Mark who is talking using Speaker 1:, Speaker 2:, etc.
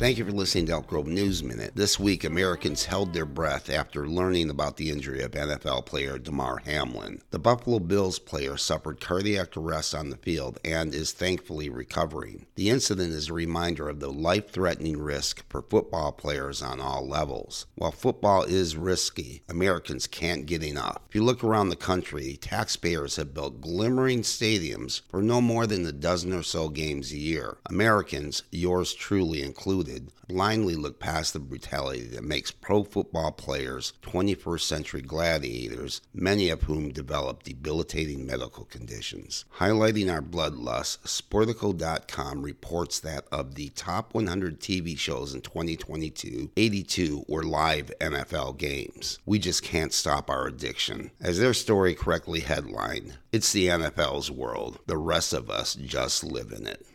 Speaker 1: Thank you for listening to Elk Grove News Minute. This week, Americans held their breath after learning about the injury of NFL player Damar Hamlin. The Buffalo Bills player suffered cardiac arrest on the field and is thankfully recovering. The incident is a reminder of the life threatening risk for football players on all levels. While football is risky, Americans can't get enough. If you look around the country, taxpayers have built glimmering stadiums for no more than a dozen or so games a year. Americans, yours truly included, blindly look past the brutality that makes pro football players 21st century gladiators, many of whom develop debilitating medical conditions. Highlighting our bloodlust, Sportico.com reports that of the top 100 TV shows in 2022, 82 were live NFL games. We just can't stop our addiction. As their story correctly headlined, it's the NFL's world. The rest of us just live in it.